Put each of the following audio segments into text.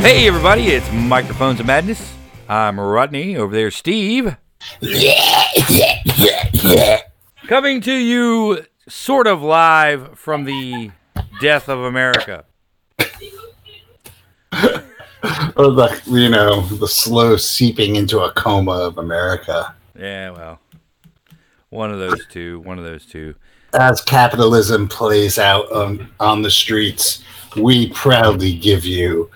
Hey, everybody, it's Microphones of Madness. I'm Rodney. Over there, Steve. Coming to you sort of live from the death of America. or the you know the slow seeping into a coma of America. Yeah, well, one of those two. One of those two. As capitalism plays out on, on the streets, we proudly give you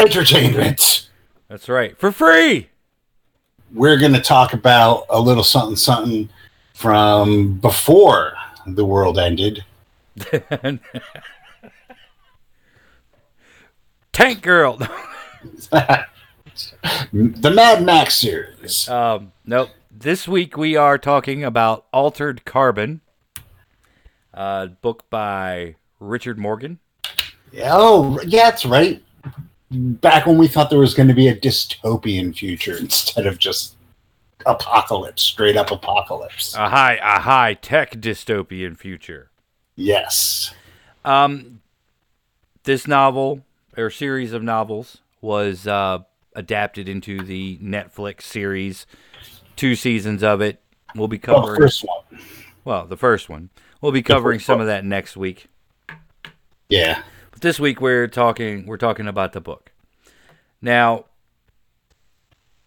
entertainment. That's right, for free. We're going to talk about a little something something from before the world ended. Tank Girl. the Mad Max series. Um, nope. This week we are talking about Altered Carbon, a book by Richard Morgan. Oh, yeah, that's right. Back when we thought there was going to be a dystopian future instead of just apocalypse, straight up apocalypse. A high, a high tech dystopian future. Yes. Um, this novel or series of novels was uh, adapted into the Netflix series. Two seasons of it. We'll be covering. Well, first one. Well, the first one. We'll be covering some of that next week. Yeah. This week we're talking. We're talking about the book. Now,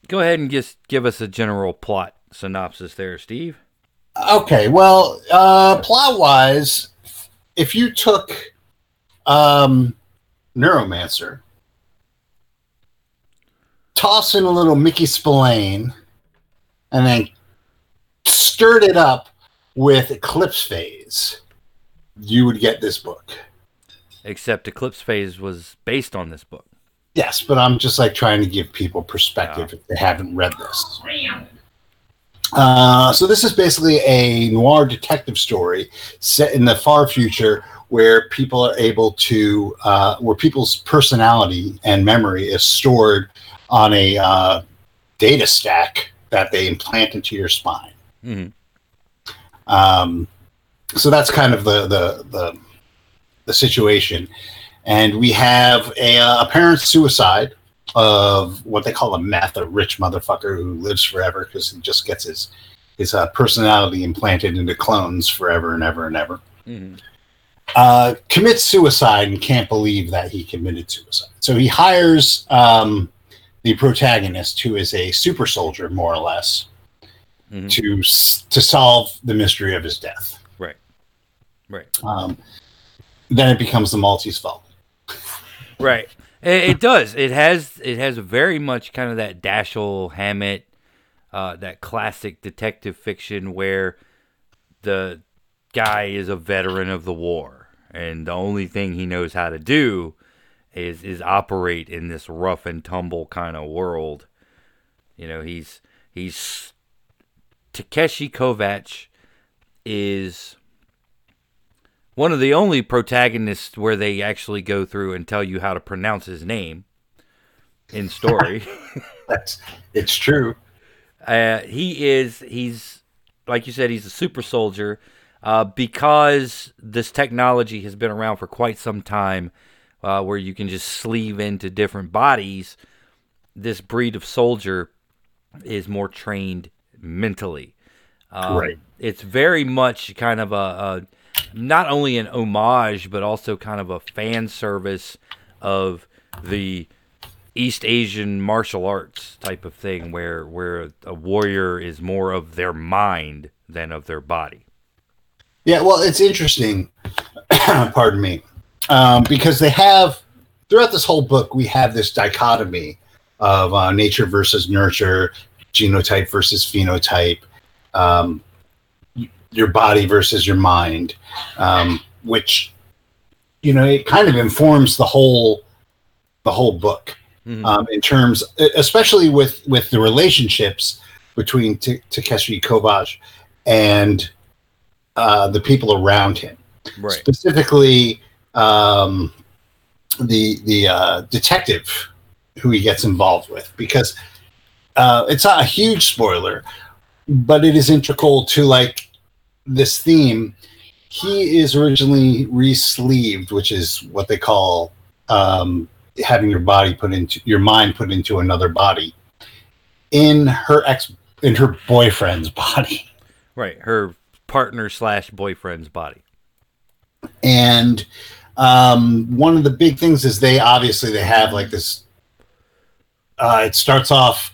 go ahead and just give us a general plot synopsis there, Steve. Okay. Well, uh, plot wise, if you took um, Neuromancer, toss in a little Mickey Spillane, and then stirred it up with Eclipse Phase, you would get this book. Except Eclipse Phase was based on this book. Yes, but I'm just like trying to give people perspective yeah. if they haven't read this. Uh, so this is basically a noir detective story set in the far future where people are able to uh, where people's personality and memory is stored on a uh, data stack that they implant into your spine. Mm-hmm. Um, so that's kind of the, the the the situation, and we have a uh, apparent suicide of what they call a meth, a rich motherfucker who lives forever because he just gets his his uh, personality implanted into clones forever and ever and ever. Mm-hmm. Uh, commits suicide and can't believe that he committed suicide. So he hires um, the protagonist, who is a super soldier, more or less, mm-hmm. to to solve the mystery of his death. Right. Right. Um, then it becomes the Maltese fault. Right. It, it, does. It has. It has very much kind of that Dashiell Hammett, uh, that classic detective fiction where the guy is a veteran of the war, and the only thing he knows how to do is is operate in this rough and tumble kind of world. You know, he's he's Takeshi Kovacs is one of the only protagonists where they actually go through and tell you how to pronounce his name in story. That's it's true. Uh, he is he's like you said he's a super soldier uh, because this technology has been around for quite some time uh, where you can just sleeve into different bodies, this breed of soldier is more trained mentally. Um, right. It's very much kind of a, a, not only an homage, but also kind of a fan service of the East Asian martial arts type of thing, where where a warrior is more of their mind than of their body. Yeah, well, it's interesting. pardon me um, because they have throughout this whole book we have this dichotomy of uh, nature versus nurture, genotype versus phenotype, um, your body versus your mind, um, which you know it kind of informs the whole the whole book mm-hmm. um, in terms, especially with with the relationships between T- Takeshi Kovacs and uh, the people around him. Right. Specifically, um, the the uh, detective who he gets involved with because uh, it's not a huge spoiler, but it is integral to like this theme. He is originally re-sleeved, which is what they call um, having your body put into your mind put into another body in her ex in her boyfriend's body Right. Her partner slash boyfriend's body. and um, one of the big things is they obviously they have like this uh, it starts off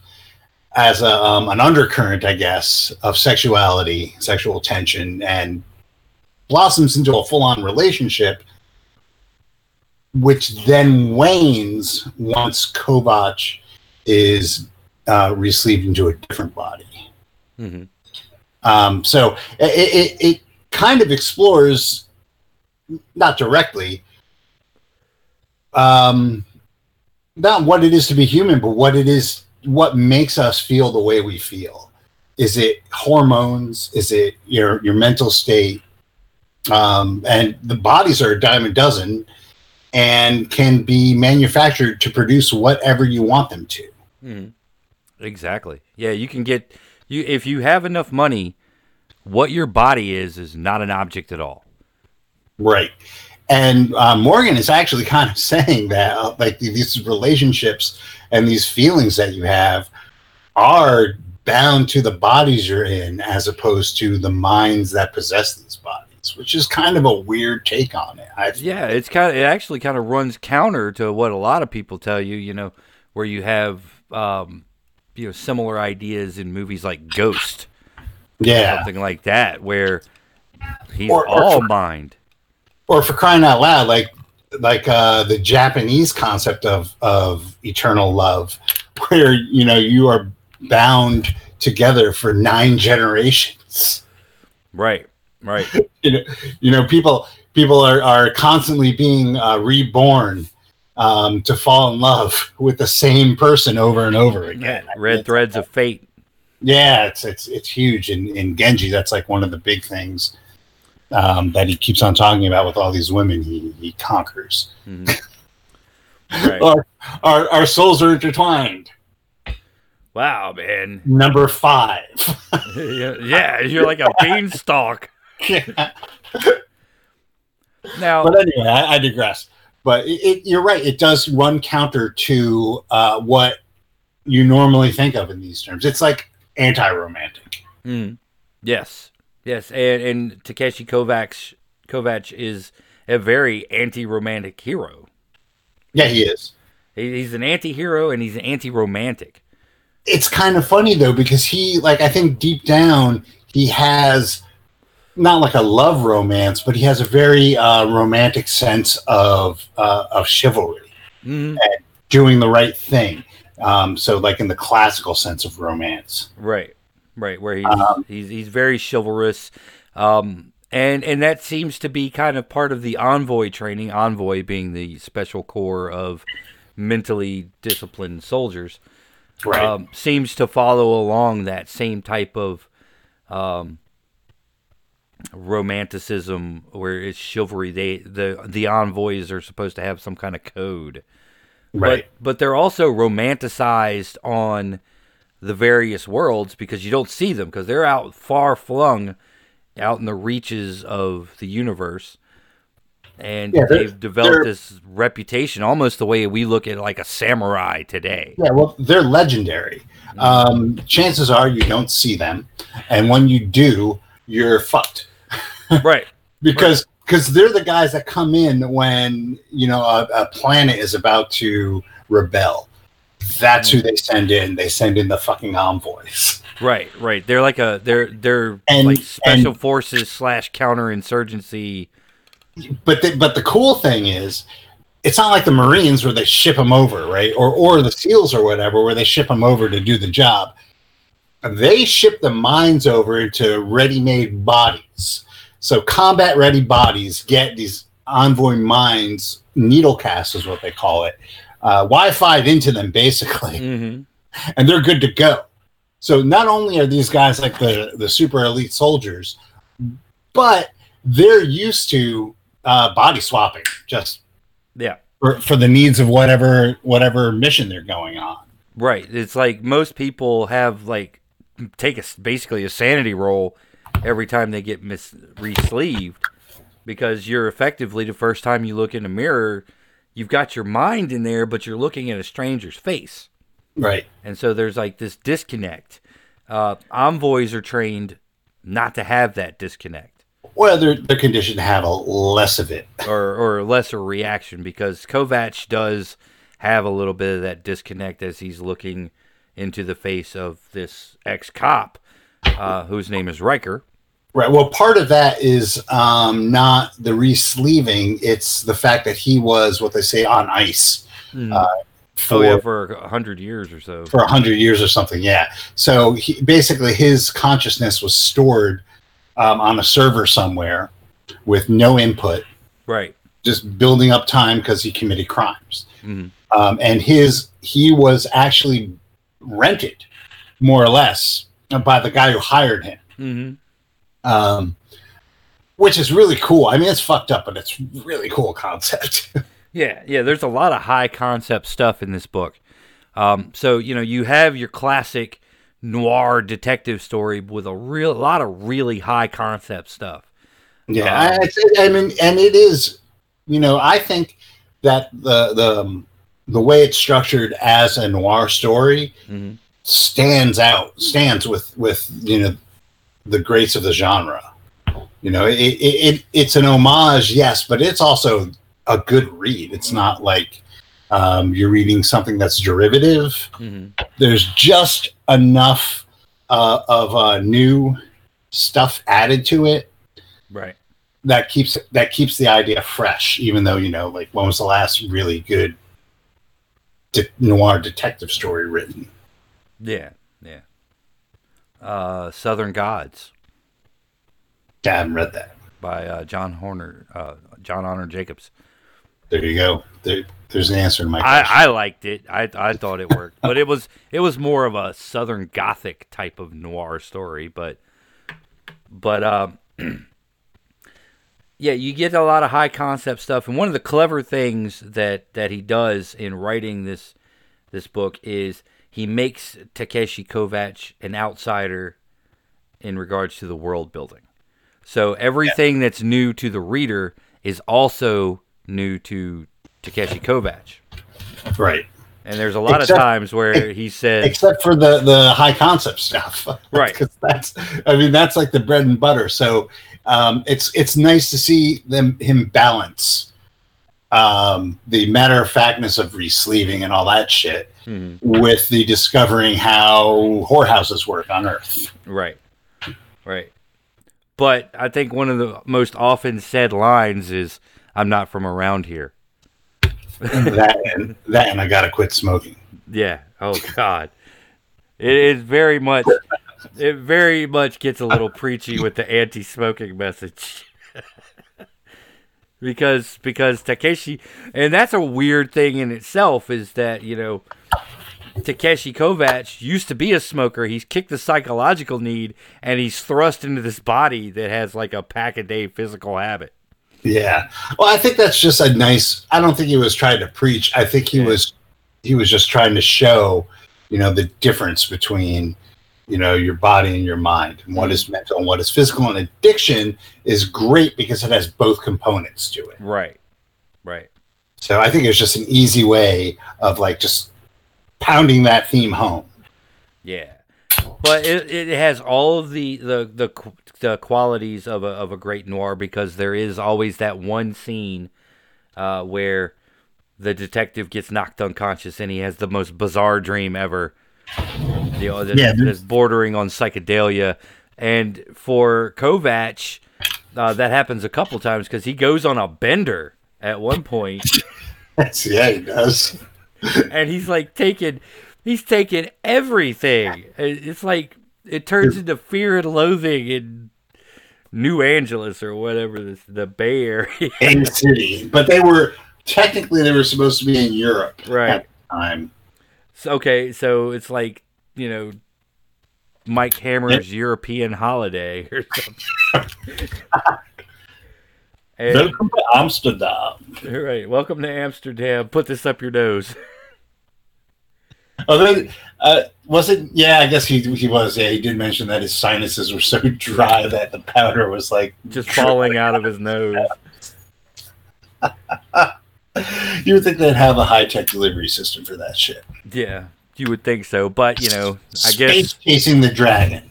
as a, um, an undercurrent i guess of sexuality sexual tension and blossoms into a full-on relationship which then wanes once kovac is uh, re-sleeved into a different body. Hmm um, so it, it, it kind of explores, not directly, um, not what it is to be human, but what it is, what makes us feel the way we feel. Is it hormones? Is it your your mental state? Um, and the bodies are a dime a dozen, and can be manufactured to produce whatever you want them to. hmm Exactly. Yeah, you can get you if you have enough money. What your body is is not an object at all. Right. And uh, Morgan is actually kind of saying that, uh, like these relationships and these feelings that you have are bound to the bodies you're in, as opposed to the minds that possess these bodies, which is kind of a weird take on it. I, Yeah, it's kind of it actually kind of runs counter to what a lot of people tell you. You know, where you have um, you know similar ideas in movies like Ghost, yeah. something like that, where he's Or- or all for- mind. Or for crying out loud, like like uh, the Japanese concept of of eternal love, where you know you are bound together for nine generations. Right, right. you know, you know, people people are are constantly being uh, reborn um, to fall in love with the same person over and over again. Red threads of fate. Yeah, it's it's it's huge in in Genji. That's like one of the big things um, that he keeps on talking about with all these women he he conquers. Mhm. Right. Our, our our souls are intertwined. Wow, man. Number five. yeah, yeah, you're like a beanstalk. Now, but anyway, I, I digress. But it, it, you're right; it does run counter to uh, what you normally think of in these terms. It's like anti-romantic. Mm. Yes, yes, and and Takeshi Kovacs Kovac is a very anti-romantic hero. Yeah, he is. He, he's an anti-hero and he's an anti-romantic. It's kind of funny though because he, like, I think deep down he has not like a love romance, but he has a very uh, romantic sense of uh, of chivalry, hmm doing the right thing. Um, so, like in the classical sense of romance. Right, right, where he's Um, he's he's very chivalrous, um, and and that seems to be kind of part of the envoy training. Envoy being the special corps of mentally disciplined soldiers. Right. um, seems to follow along that same type of um, romanticism where it's chivalry. They the the envoys are supposed to have some kind of code, right. but but they're also romanticized on the various worlds because you don't see them because they're out far flung out in the reaches of the universe. And Yeah, they've developed this reputation almost the way we look at like a samurai today. Yeah, well, they're legendary. Um, chances are you don't see them, and when you do, you're fucked right. because because they're the guys that come in when you know a, a planet is about to rebel. That's who they send in. They send in the fucking envoys. Right, right. They're like a they're they're And- like special and- forces slash counterinsurgency. But the, but the cool thing is, it's not like the Marines where they ship them over, right? Or or the SEALs or whatever where they ship them over to do the job. They ship the mines over into ready-made bodies. So combat ready bodies get these envoy mines, needle cast is what they call it, uh, Wi-Fi into them basically, hmm and they're good to go. So not only are these guys like the the super elite soldiers, but they're used to uh, body swapping just Yeah, for, for the needs of whatever whatever mission they're going on. right. It's like most people have like take a basically a sanity roll every time they get mis re-sleeved because you're effectively the first time you look in a mirror, you've got your mind in there, but you're looking at a stranger's face. Right. And so there's like this disconnect. Uh, envoys are trained not to have that disconnect Well, they're they're conditioned to have a less of it. or or lesser reaction because Kovac does have a little bit of that disconnect as he's looking into the face of this ex cop uh, whose name is Riker. Right. Well, part of that is um, not the re-sleeving; it's the fact that he was what they say on ice uh, for oh yeah, for a hundred years or so. for a hundred years or something. Yeah. So he, basically, his consciousness was stored um, on a server somewhere with no input, Right. just building up time because he committed crimes. Mhm. Um, and his he was actually rented, more or less, by the guy who hired him. hmm um, which is really cool. I mean, it's fucked up, but it's really cool concept. Yeah, yeah. There's a lot of high concept stuff in this book. Um, so you know, you have your classic noir detective story with a real a lot of really high concept stuff. yeah, I, I mean, and it is, you know, I think that the the um, the way it's structured as a noir story hmm stands out, stands with with you know the greats of the genre. You know, it, it, it it's an homage, yes, but it's also a good read. It's not like um, you're reading something that's derivative. hmm there's just enough uh, of uh, new stuff added to it Right. that keeps that keeps the idea fresh. Even though you know, like when was the last really good de- noir detective story written? Yeah. Uh, Southern Gods I haven't read that. by uh, John Hornor, uh, John Hornor Jacobs. There you go. There, there's an answer to my I, question. I liked it. I I thought it worked, but it was it was more of a Southern Gothic type of noir story. But but um, yeah, you get a lot of high concept stuff, and one of the clever things that that he does in writing this this book is he makes Takeshi Kovacs an outsider in regards to the world building. So everything that's new to the reader is also new to Takeshi Kovacs. right. And there's a lot Except- of times where he says, Except for the the high concept stuff, right? Because that's, I mean, that's like the bread and butter. So um, it's it's nice to see them him balance um, the matter of factness of resleeving and all that shit hmm, with the discovering how whorehouses work on Earth. right, right. But I think one of the most often said lines is, "I'm not from around here." that and that, and I gotta quit smoking. Yeah. Oh God. It is very much. It very much gets a little preachy with the anti-smoking message. Because because Takeshi, and that's a weird thing in itself, is that you know Takeshi Kovacs used to be a smoker. He's kicked the psychological need, and he's thrust into this body that has like a pack a day physical habit. Yeah. Well, I think that's just a nice. I don't think he was trying to preach. I think he Yeah. was he was just trying to show, you know, the difference between, you know, your body and your mind, and what is mental and what is physical. And addiction is great because it has both components to it. Right. Right. So I think it's just an easy way of like just pounding that theme home. Yeah, but it, it has all of the the the, the qualities of a of a great noir because there is always that one scene uh, where the detective gets knocked unconscious and he has the most bizarre dream ever. You know, that's, Yeah, that's bordering on psychedelia, and for Kovac, uh, that happens a couple times because he goes on a bender at one point yeah, he does. and he's like taking he's taking everything it's like it turns into fear and loathing in new angeles or whatever this the bay area In the city, but they were technically they were supposed to be in Europe Right. at the time. So, okay so it's like you know mike hammer's european holiday or something and, Welcome to Amsterdam. All right, welcome to amsterdam put this up your nose then uh, was it? Yeah, I guess he he was. Yeah, he did mention that his sinuses were so dry that the powder was like just falling out of his nose you would think they'd have a high tech delivery system for that shit. Yeah, you would think so, but you know, I guess Space chasing the dragon.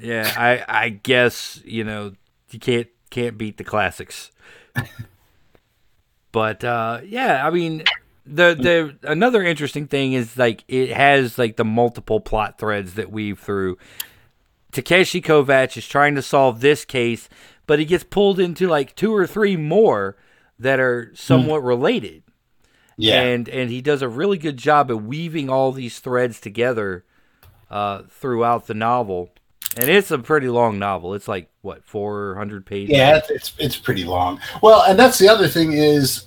Yeah, I I guess you know you can't can't beat the classics. but uh, yeah, I mean the the another interesting thing is like it has like the multiple plot threads that weave through. Takeshi Kovacs is trying to solve this case, but he gets pulled into like two or three more that are somewhat related. Yeah. And and he does a really good job of weaving all these threads together uh, throughout the novel. And it's a pretty long novel. It's like what, four hundred pages? Yeah, it's, it's pretty long. Well, and that's the other thing is,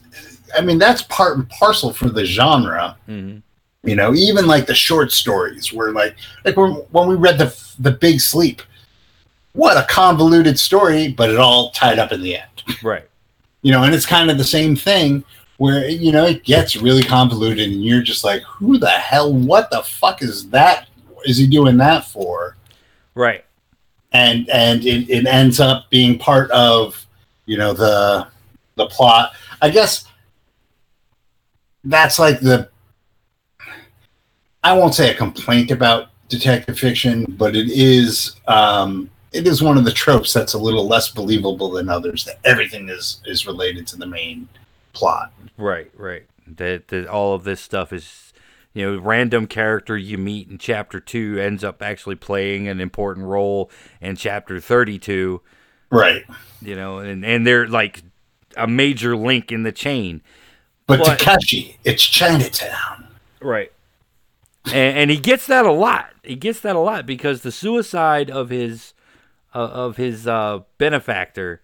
I mean, that's part and parcel for the genre. hmm You know, even like the short stories, where like like when when we read the the Big Sleep, what a convoluted story, but it all tied up in the end. Right. You know, and it's kind of the same thing where you know it gets really convoluted, and you're just like, who the hell? What the fuck is that? Is he doing that for? Right. and and it, it ends up being part of you know the the plot i guess that's like the i won't say a complaint about detective fiction but it is um it is one of the tropes that's a little less believable than others that everything is is related to the main plot Right. Right. That that all of this stuff is, you know, random character you meet in chapter two ends up actually playing an important role in chapter thirty-two. right You know, and and they're like a major link in the chain. but What? Takeshi, it's chinatown Right. And, and he gets that a lot. He gets that a lot because the suicide of his of his uh, benefactor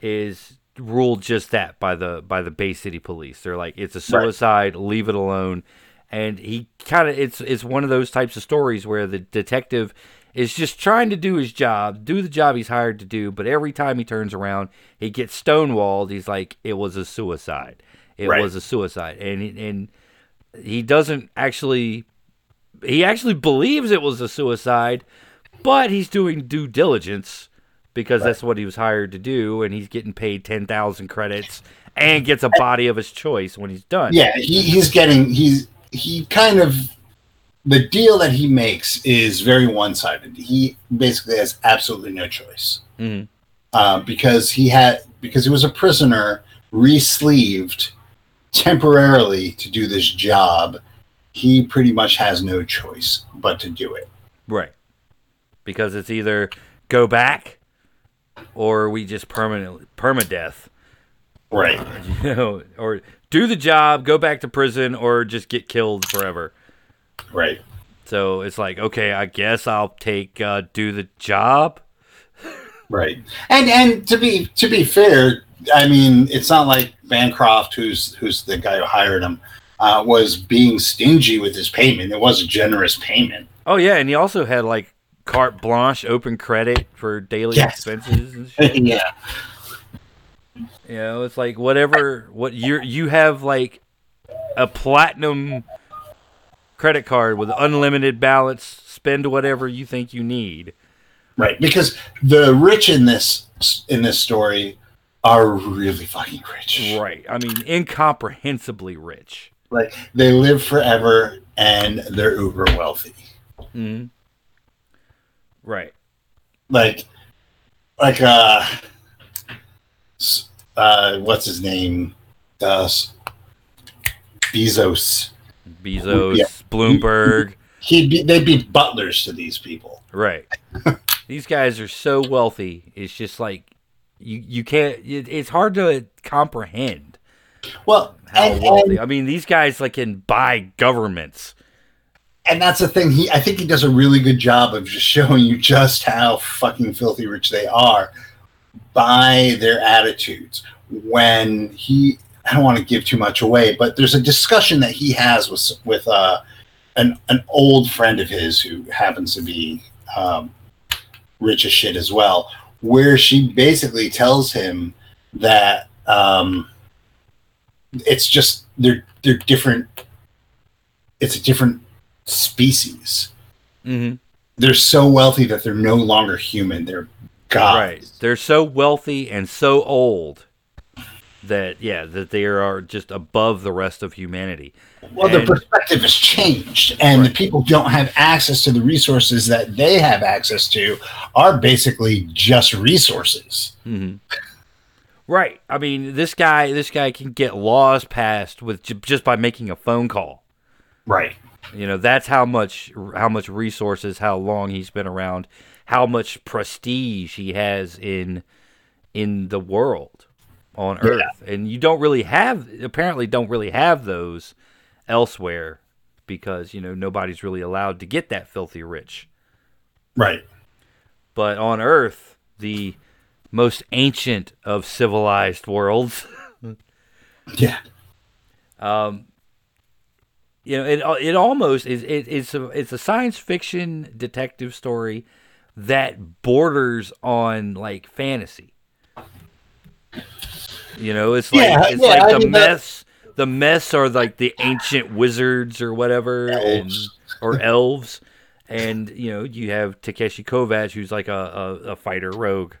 is ruled just that by the by the Bay City Police. They're like, it's a Right. suicide. Leave it alone. And he kind of it's it's one of those types of stories where the detective is just trying to do his job, do the job he's hired to do, but every time he turns around, he gets stonewalled. He's like, it was a suicide. It Right. was a suicide, and and he doesn't actually he actually believes it was a suicide, but he's doing due diligence because that's what he was hired to do, and he's getting paid ten thousand credits and gets a body of his choice when he's done. yeah he, he's getting he's he kind of the deal that he makes is very one-sided he basically has absolutely no choice Mhm. uh, because he had because he was a prisoner re-sleeved temporarily to do this job he pretty much has no choice but to do it right. Because it's either go back or we just permanently permadeath. right You know, or do the job, go back to prison, or just get killed forever. right So it's like, okay, I guess I'll take uh, do the job. Right. And and to be to be fair, I mean, it's not like Bancroft, who's who's the guy who hired him, uh, was being stingy with his payment. It was a generous payment. Oh yeah, and he also had like carte blanche, open credit for daily Yes. expenses and shit. yeah. You know, it's like whatever what you you have like a platinum credit card with unlimited balance. Spend whatever you think you need. Right. Because the rich in this in this story are really fucking rich. Right. I mean, incomprehensibly rich. Like they live forever and they're uber wealthy. hmm Right. Like like uh uh what's his name? Uh Bezos. Bezos, Yeah. Bloomberg. He'd be they'd be butlers to these people. Right. These guys are so wealthy. It's just like you you can't. It, it's hard to comprehend Well, how and, wealthy. and, I mean, these guys like can buy governments. And that's the thing. He I think he does a really good job of just showing you just how fucking filthy rich they are by their attitudes. When he I don't want to give too much away, but there's a discussion that he has with with uh, an an old friend of his who happens to be um, rich as shit as well, where she basically tells him that um, it's just they're they're different. It's a different species. hmm They're so wealthy that they're no longer human. They're gods. Right. They're so wealthy and so old that yeah that they are just above the rest of humanity. Well, the perspective has changed, and the people don't have access to the resources that they have access to are basically just resources. Right. I mean, this guy this guy can get laws passed with j- just by making a phone call. Right. You know, that's how much how much resources, how long he's been around, how much prestige he has in in the world on Yeah. Earth. And you don't really have apparently don't really have those elsewhere because, you know, nobody's really allowed to get that filthy rich. Right. But on Earth, the most ancient of civilized worlds, Yeah. Um, you know, it it almost is it, it's a it's a science fiction detective story that borders on like fantasy. You know, it's like Yeah, it's yeah, like I the mean, mess. The mess are like the ancient wizards or whatever, and, or elves, and you know you have Takeshi Kovacs, who's like a, a, a fighter rogue,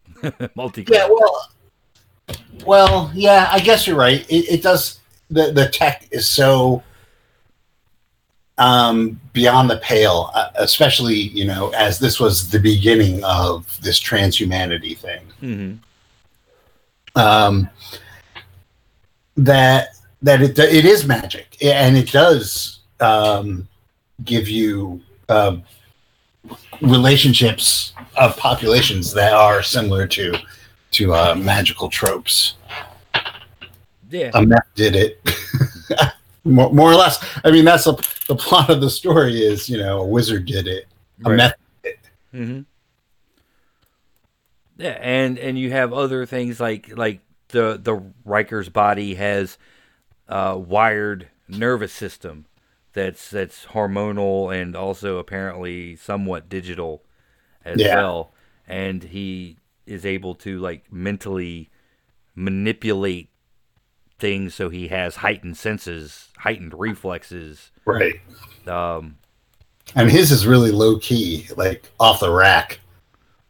multi. Yeah. Well. Well. Yeah. I guess you're right. It, it does. The the tech is so um, beyond the pale, uh, especially you know as this was the beginning of this transhumanity thing. hmm um, that that it it is magic and it does um, give you uh, relationships of populations that are similar to to uh, magical tropes. Yeah, A meth did it. more, more or less. I mean, that's the, the plot of the story is, you know, a wizard did it. A Right. meth hmm Yeah, and and you have other things like like the the Riker's body has uh, wired nervous system that's that's hormonal and also apparently somewhat digital as Yeah. well, and he is able to like mentally manipulate things so he has heightened senses, heightened reflexes. right. Um, And his is really low key, like off the rack.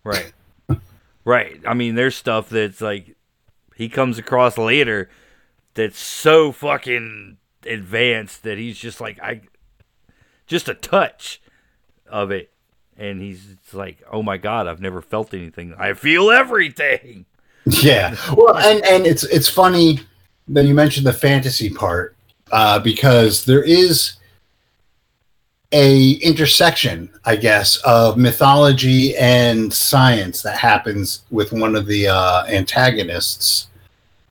Right. right. I mean, there's stuff that's like he comes across later that's so fucking advanced that he's just like I just a touch of it and he's it's like, "Oh my god, I've never felt anything. I feel everything." Yeah. Well, and and it's it's funny that you mentioned the fantasy part uh, because there is a intersection, I guess, of mythology and science that happens with one of the uh, antagonists,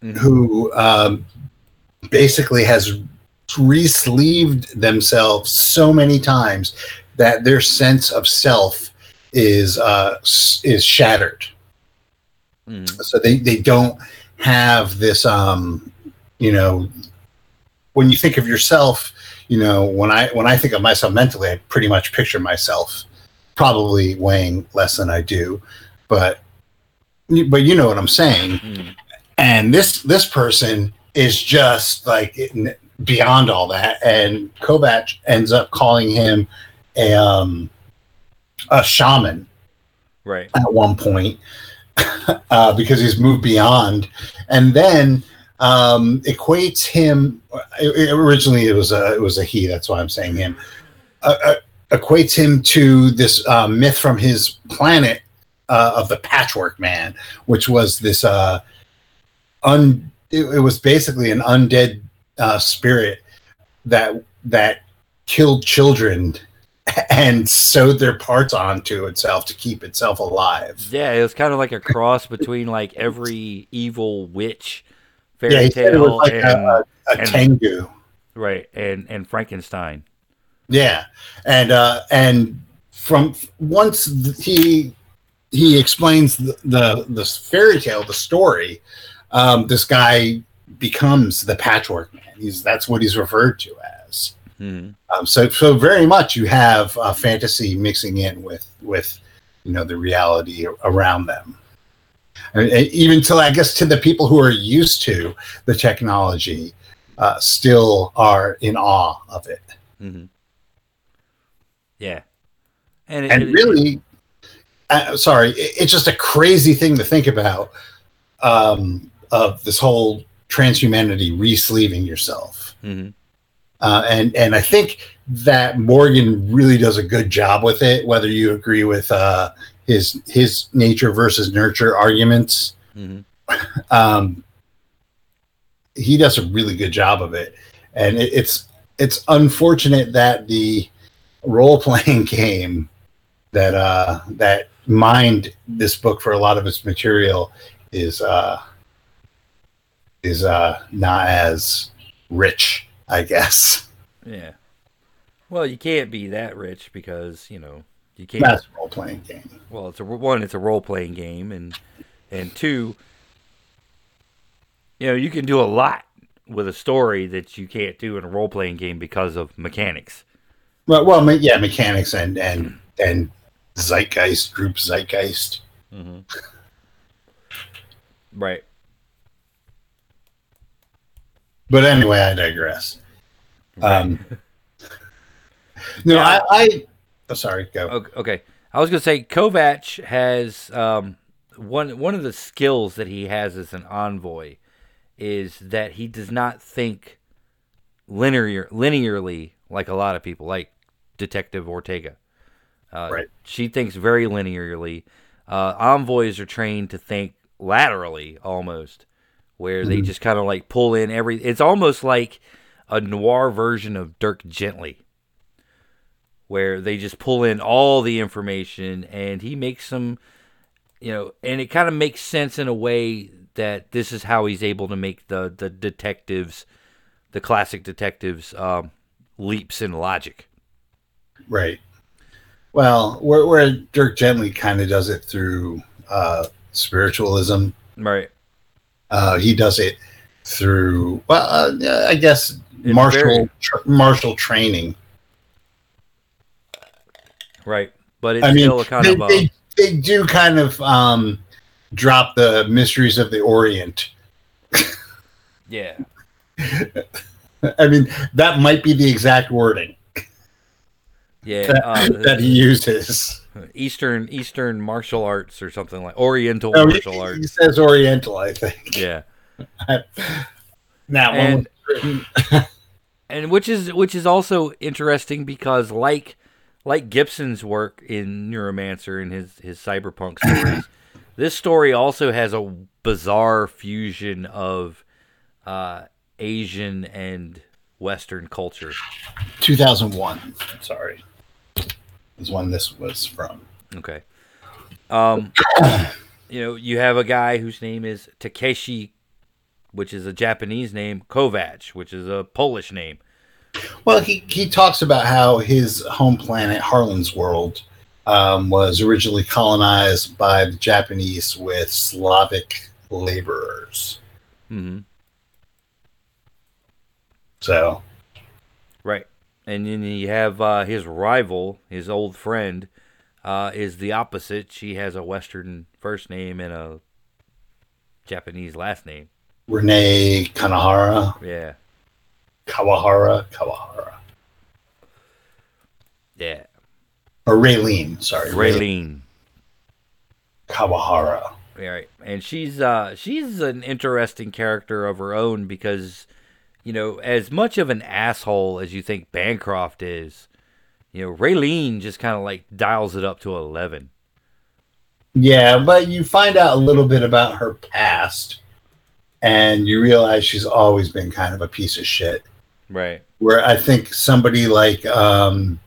Mhm. who um, basically has re-sleeved themselves so many times that their sense of self is uh, is shattered Mhm. so they they don't have this um you know when you think of yourself you know when i when i think of myself mentally i pretty much picture myself probably weighing less than i do but but you know what i'm saying Mhm. and this this person is just like beyond all that and Kovac ends up calling him a um a shaman Right. at one point uh, because he's moved beyond, and then um, equates him. it- originally, it was a it was a he. That's why I'm saying him. Uh, uh, equates him to this uh, myth from his planet uh, of the Patchwork Man, which was this uh, un. It, it was basically an undead uh, spirit that that killed children and sewed their parts onto itself to keep itself alive. Yeah, it was kind of like a cross between like every evil witch Yeah, fairy he said it was tale like and a, a, and- tengu. right and and Frankenstein. Yeah, and uh, and from once he he explains the the, the fairy tale, the story, um, this guy becomes the Patchwork Man. He's that's what he's referred to as. hmm Um, so so very much you have uh, fantasy mixing in with with you know the reality around them. Even till I guess to the people who are used to the technology, uh, still are in awe of it. hmm Yeah, and it, and it- really uh, sorry it- it's just a crazy thing to think about um, of this whole transhumanity re-sleeving yourself. hmm Uh, and and I think that Morgan really does a good job with it. Whether you agree with uh, his his nature versus nurture arguments, hmm um, he does a really good job of it. And it, it's it's unfortunate that the role playing game that uh, that mined this book for a lot of its material is uh, is uh, not as rich, I guess. Yeah. Well, you can't be that rich because you know you can't. That's a role playing game. Well, it's a one. It's a role playing game, and and two, you know, you can do a lot with a story that you can't do in a role playing game because of mechanics. Well, well, yeah, mechanics and and and zeitgeist, group zeitgeist. Mm-hmm. Right. But anyway, I digress. Um, no, Yeah. I, I. Oh, sorry, go. Okay. I was gonna say Kovac has um, one one of the skills that he has as an envoy is that he does not think linear linearly like a lot of people, like Detective Ortega. Uh, Right. She thinks very linearly. Uh, envoys are trained to think laterally, almost, where they just kind of like pull in every. It's almost like a noir version of Dirk Gently where they just pull in all the information and he makes some you know and it kind of makes sense in a way that this is how he's able to make the the detectives the classic detectives um, leaps in logic Right. Well, where, where Dirk Gently kind of does it through uh, spiritualism, right uh, he does it through, well, uh, I guess It's martial very- tr- martial training. Right but it's I mean, still a kind they, of a, they, they do kind of um, drop the mysteries of the Orient. yeah I mean, that might be the exact wording yeah that, uh, that he uses. eastern eastern martial arts or something like oriental No, martial he arts He says Oriental, I think. yeah Now, And- and which is which is also interesting because like like Gibson's work in Neuromancer and his his cyberpunk stories, this story also has a bizarre fusion of uh, Asian and Western culture. 2001. Sorry, is when this was from. Okay, um, you know you have a guy whose name is Takeshi, which is a Japanese name, Kovac, which is a Polish name. Well, he, he talks about how his home planet, Harlan's World, um, was originally colonized by the Japanese with Slavic laborers. Mm-hmm. So, Right. And then you have uh, his rival, his old friend, uh, is the opposite. She has a Western first name and a Japanese last name. Renee Kanahara, Yeah. Kawahara, Kawahara, Yeah. or Reileen, sorry, Reileen. Kawahara. Right. And she's uh she's an interesting character of her own because, you know, as much of an asshole as you think Bancroft is, you know, Reileen just kind of like dials it up to eleven. Yeah, but you find out a little bit about her past, and you realize she's always been kind of a piece of shit. Right. Where I think somebody like um,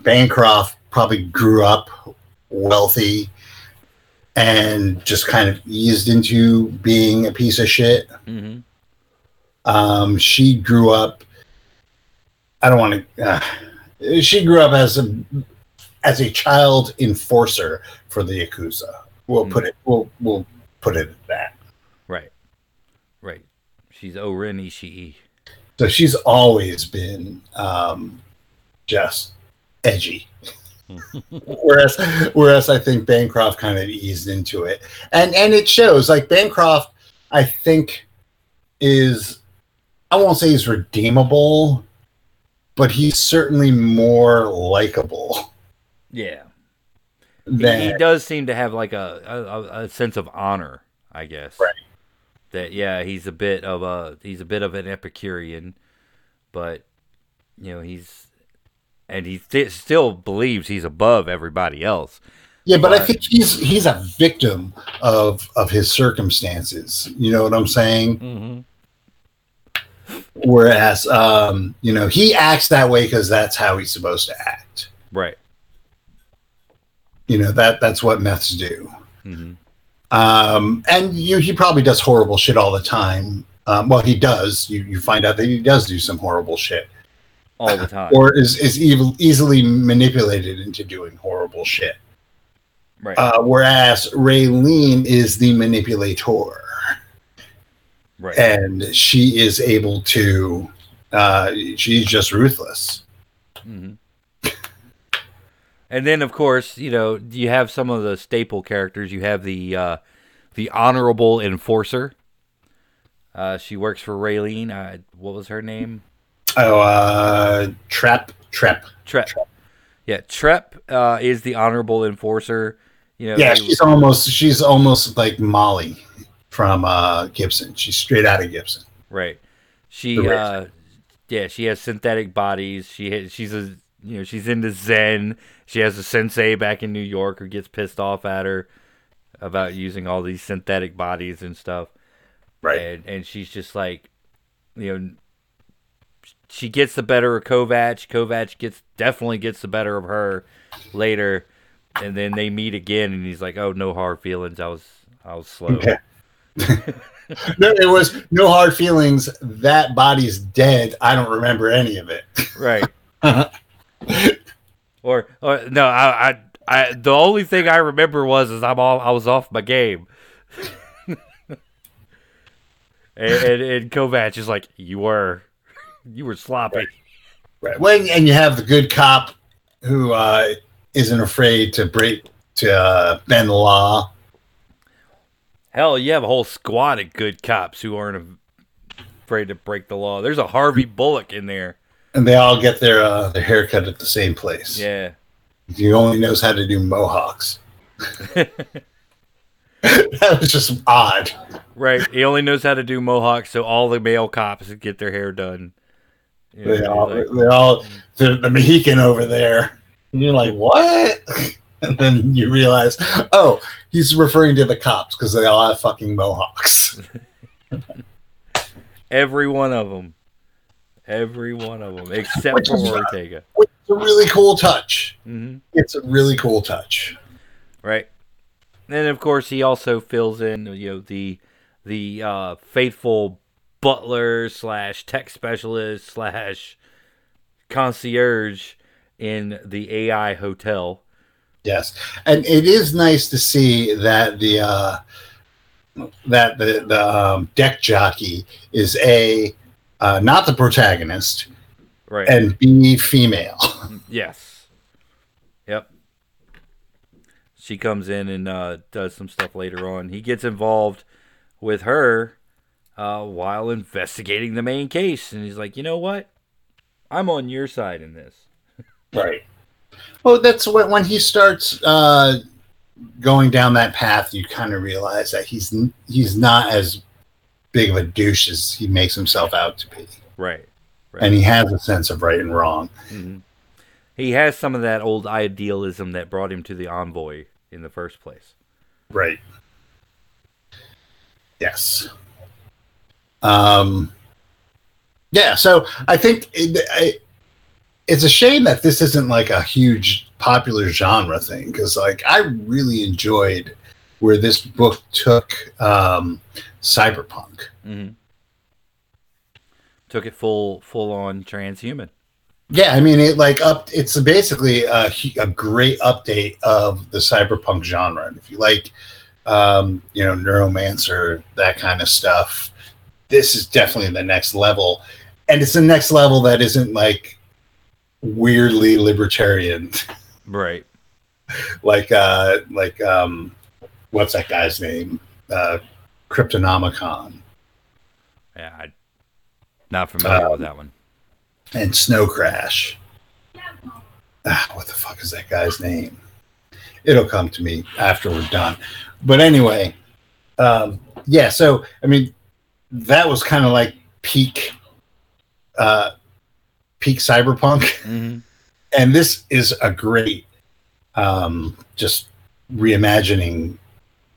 Bancroft probably grew up wealthy and just kind of eased into being a piece of shit. Mm-hmm. Um, she grew up. I don't want to. Uh, she grew up as a as a child enforcer for the yakuza. We'll put it. We'll we'll put it at that. Right. Right. She's O-Ren Ishii. So she's always been um, just edgy. whereas, whereas I think Bancroft kind of eased into it, and and it shows. Like Bancroft, I think is I won't say he's redeemable, but he's certainly more likable Yeah. He, than he does seem to have like a, a, a sense of honor, I guess. Right. That yeah, he's a bit of a he's a bit of an Epicurean, but you know he's and he st- still believes he's above everybody else. Yeah, but, but I think he's he's a victim of of his circumstances. You know what I'm saying? Mm-hmm. Whereas, um, you know, he acts that way because that's how he's supposed to act. Right. You know that that's what meths do. Mm-hmm. Um, and you, he probably does horrible shit all the time. Um, well, he does. You, you find out that he does do some horrible shit all the time, or is is evil, easily manipulated into doing horrible shit. Right. Uh, whereas Reileen is the manipulator. Right. And she is able to. Uh, she's just ruthless. Mm-hmm. And then, of course, you know, you have some of the staple characters. You have the uh, the honorable enforcer. Uh, she works for Reileen. Uh, what was her name? Oh, uh. Trepp. Trepp. Trepp. Yeah, Trepp uh, is the honorable enforcer. You know, yeah, she's almost she's almost like Molly from uh, Gibson. She's straight out of Gibson. Right. She uh, yeah, she has synthetic bodies. She has, she's a you know she's into Zen. She has a sensei back in New York who gets pissed off at her about using all these synthetic bodies and stuff. Right. And and she's just like, you know, she gets the better of Kovacs. Kovacs gets definitely gets the better of her later, and then they meet again, and he's like, "Oh, no hard feelings. I was I was slow." Okay. no, it was no hard feelings. That body's dead. I don't remember any of it. Right. or, or no, I, I, I, the only thing I remember was is I'm all I was off my game. and, and, and Kovacs is like, you were, you were sloppy. Right. right. When and you have the good cop who uh, not afraid to break to uh, bend the law. Hell, you have a whole squad of good cops who aren't afraid to break the law. There's a Harvey Bullock in there and they all get their uh, their haircut at the same place. Yeah. He only knows how to do mohawks. that was just odd. Right. He only knows how to do mohawks, so all the male cops get their hair done. You know, they all, like, they're all the, the Mohican over there. And you're like, what? And then you realize, oh, he's referring to the cops because they all have fucking mohawks. Every one of them. Every one of them, except for Ortega. It's a really cool touch. Mm-hmm. It's a really cool touch. Right. And of course, he also fills in, you know, the the uh, faithful butler slash tech specialist slash concierge in the AI hotel. Yes, and it is nice to see that the uh, that the the um, deck jockey is a uh, not the protagonist, right? And be female. yes. Yep. She comes in and uh, does some stuff later on. He gets involved with her uh, while investigating the main case, and he's like, you know what? I'm on your side in this. right. Well, that's when when he starts uh, going down that path, you kind of realize that he's he's not as big of a douche as he makes himself out to be. Right. right. And he has a sense of right and wrong. Mm-hmm. He has some of that old idealism that brought him to the envoy in the first place. Right. Yes. Um. Yeah. So I think it, it, it's a shame that this isn't like a huge popular genre thing because like I really enjoyed where this book took um, cyberpunk. Mm-hmm. Took it full full on transhuman. Yeah, I mean it like up. It's basically a, a great update of the cyberpunk genre. And if you like, um, you know, neuromancer that kind of stuff, this is definitely the next level. And it's the next level that isn't like weirdly libertarian, right? like uh, like um, what's that guy's name? Uh, Cryptonomicon. Yeah, I'm not familiar um, with that one. And Snow Crash. Ah, what the fuck is that guy's name? It'll come to me after we're done. But anyway, um, yeah. So I mean, that was kind of like peak, uh, peak cyberpunk, Mm-hmm. and this is a great, um, just reimagining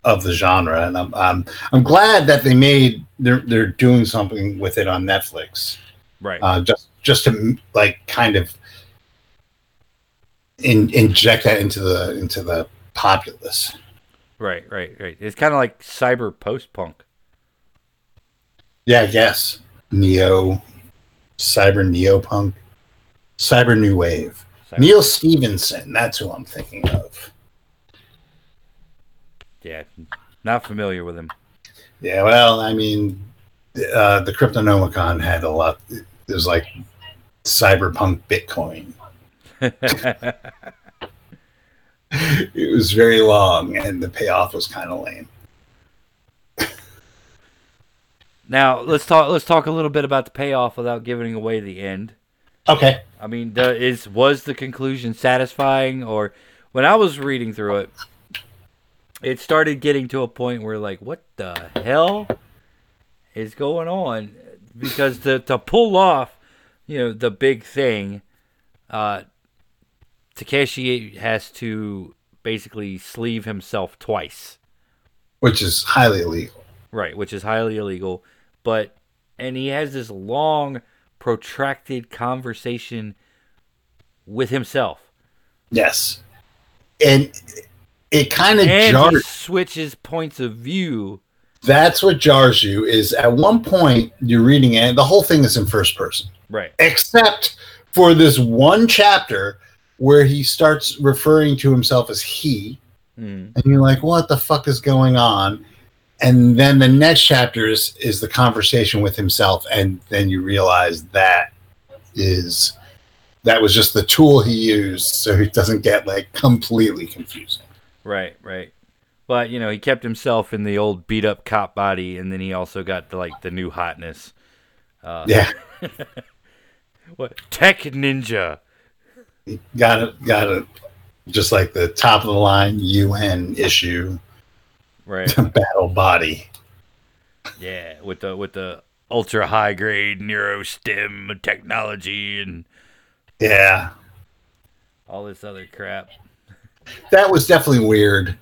of the genre, and I'm I'm I'm glad that they made they're they're doing something with it on Netflix, Right. uh, just just to like kind of in, inject that into the into the populace. right. Right. Right. It's kind of like cyber post punk. Yeah, I guess neo, cyber neopunk, cyber new wave. Neal Stephenson, that's who I'm thinking of. Yeah. Not familiar with him. Yeah, well, I mean, uh, the Cryptonomicon had a lot. It was like cyberpunk Bitcoin. It was very long, and the payoff was kind of lame. now let's talk. Let's talk a little bit about the payoff without giving away the end. Okay. I mean, the, is was the conclusion satisfying, or when I was reading through it, it started getting to a point where like, what the hell is going on? Because to to pull off, you know, the big thing, uh, Takeshi has to basically sleeve himself twice, Which is highly illegal. right? Which is highly illegal, but and he has this long, protracted conversation with himself. Yes. And it kind of jars. switches points of view. That's what jars you is at one point you're reading it, and the whole thing is in first person. Right. except for this one chapter where he starts referring to himself as he Mm. and you're like what the fuck is going on and then the next chapter is, is the conversation with himself and then you realize that is that was just the tool he used so it doesn't get like completely confusing Right. Right. But you know, he kept himself in the old beat up cop body, and then he also got the, like the new hotness. Uh, yeah What tech ninja? got it got it just like the top of the line un issue Right. battle body yeah. With the with the ultra high grade neurostim technology and yeah all this other crap. That was definitely weird.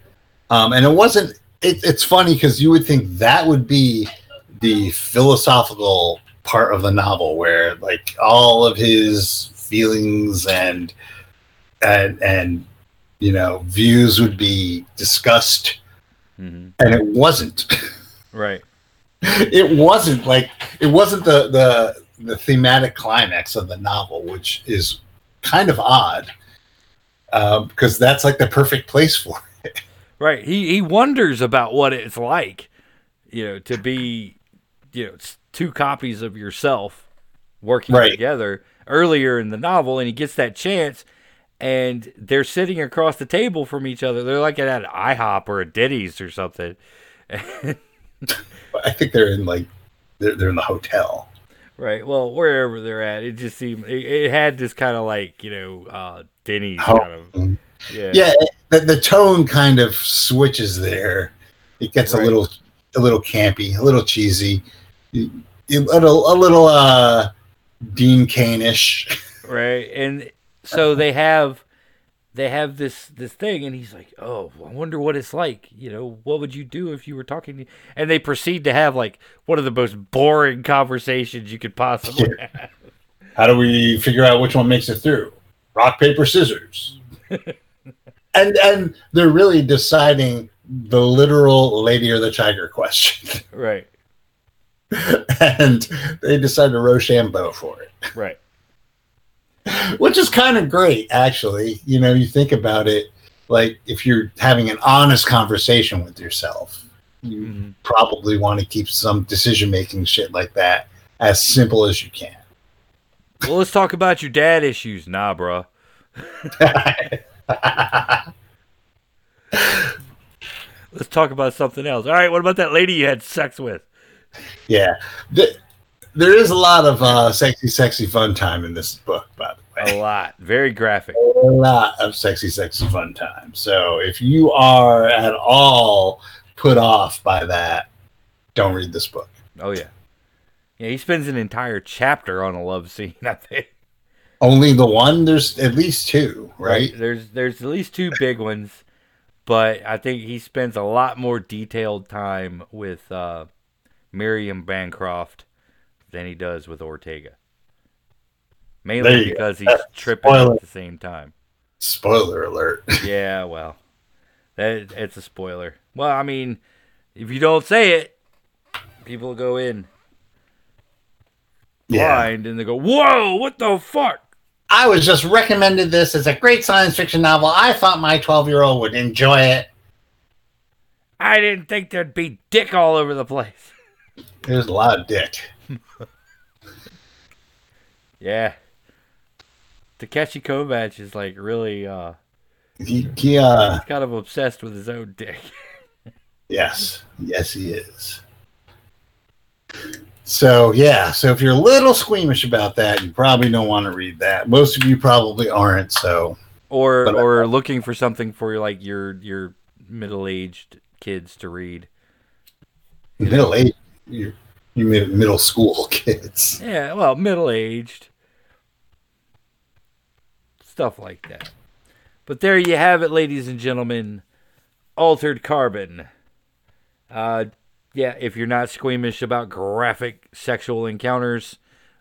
Um, and it wasn't. It, it's funny because you would think that would be the philosophical part of the novel, where like all of his feelings and and and you know views would be discussed, mm-hmm. and it wasn't. Right. it wasn't like it wasn't the the the thematic climax of the novel, which is kind of odd Uh, because that's like the perfect place for it. Right. He he wonders about what it's like, you know, to be, you know, two copies of yourself working Right. together earlier in the novel, and he gets that chance, and they're sitting across the table from each other. They're like at an IHOP or a Denny's or something. I think they're in like they're, they're in the hotel. Right. Well, wherever they're at, it just seemed it, it had this kind of like you know uh, Denny's Oh. kind of yeah. Yeah, the, the tone kind of switches there. It gets Right. a little a little campy, a little cheesy, a little a little uh Dean Cain-ish. right and so they have they have this this thing and he's like oh i wonder what it's like you know what would you do if you were talking to and they proceed to have like one of the most boring conversations you could possibly have How do we figure out which one makes it through? Rock paper scissors. and and they're really deciding the literal lady or the tiger question. right and they decide to Rochambeau for it. right which is kind of great actually you know you think about it like if you're having an honest conversation with yourself you Mhm. probably want to keep some decision making shit like that as simple as you can. Well let's talk about your dad issues. Nah bruh. Let's talk about something else. All right what about that lady you had sex with? Yeah. Th- there is a lot of uh, sexy sexy fun time in this book by the way a lot very graphic a lot of sexy, sexy fun time. So if you are at all put off by that, don't read this book. oh yeah Yeah, he spends an entire chapter on a love scene. I think. Only the one? There's at least two, right? There's there's at least two big ones, but I think he spends a lot more detailed time with uh, Miriam Bancroft than he does with Ortega. Mainly go. because he's tripping spoiler. at the same time. Spoiler alert. Yeah, well, that it's a spoiler. Well, I mean, if you don't say it, people go in yeah. blind and they go, "Whoa, what the fuck?" I was just recommended this as a great science fiction novel. I thought my 12 year old would enjoy it. I didn't think there'd be dick all over the place. There's a lot of dick. Yeah. Takeshi Kovacs is like really uh He, he, uh, kind of obsessed with his own dick. yes. Yes, he is. So, yeah. So, if you're a little squeamish about that, you probably don't want to read that. Most of you probably aren't. So, Or But I- or looking for something for like your your middle-aged kids to read. middle age, you, mean middle school kids. Yeah, well, middle-aged. Stuff like that. But there you have it, ladies and gentlemen. Altered Carbon. Uh yeah, if you're not squeamish about graphic sexual encounters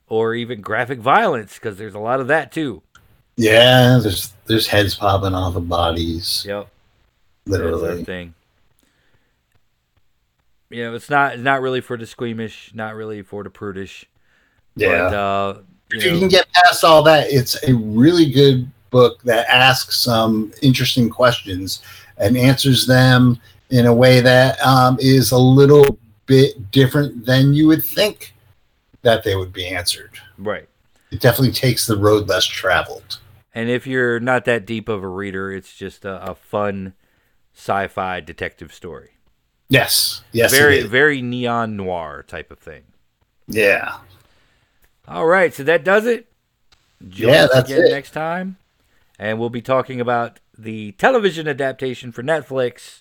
or even graphic violence cuz there's a lot of that too. Yeah, there's there's heads popping off of bodies, Yep. That's literally. thing. You know, it's not it's not really for the squeamish, not really for the prudish. Yeah. But, uh, if you you can get past all that, it's a really good book that asks some interesting questions and answers them in a way that um, is a little bit different than you would think that they would be answered. right. It definitely takes the road less traveled. And if you're not that deep of a reader, it's just a, a fun sci-fi detective story. Yes. Yes. very very neon noir type of thing. Yeah. All right, so that does it. Join Yeah, that's again it. next time, and we'll be talking about the television adaptation for Netflix.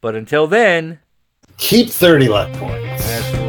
But until then. Keep 30 left point.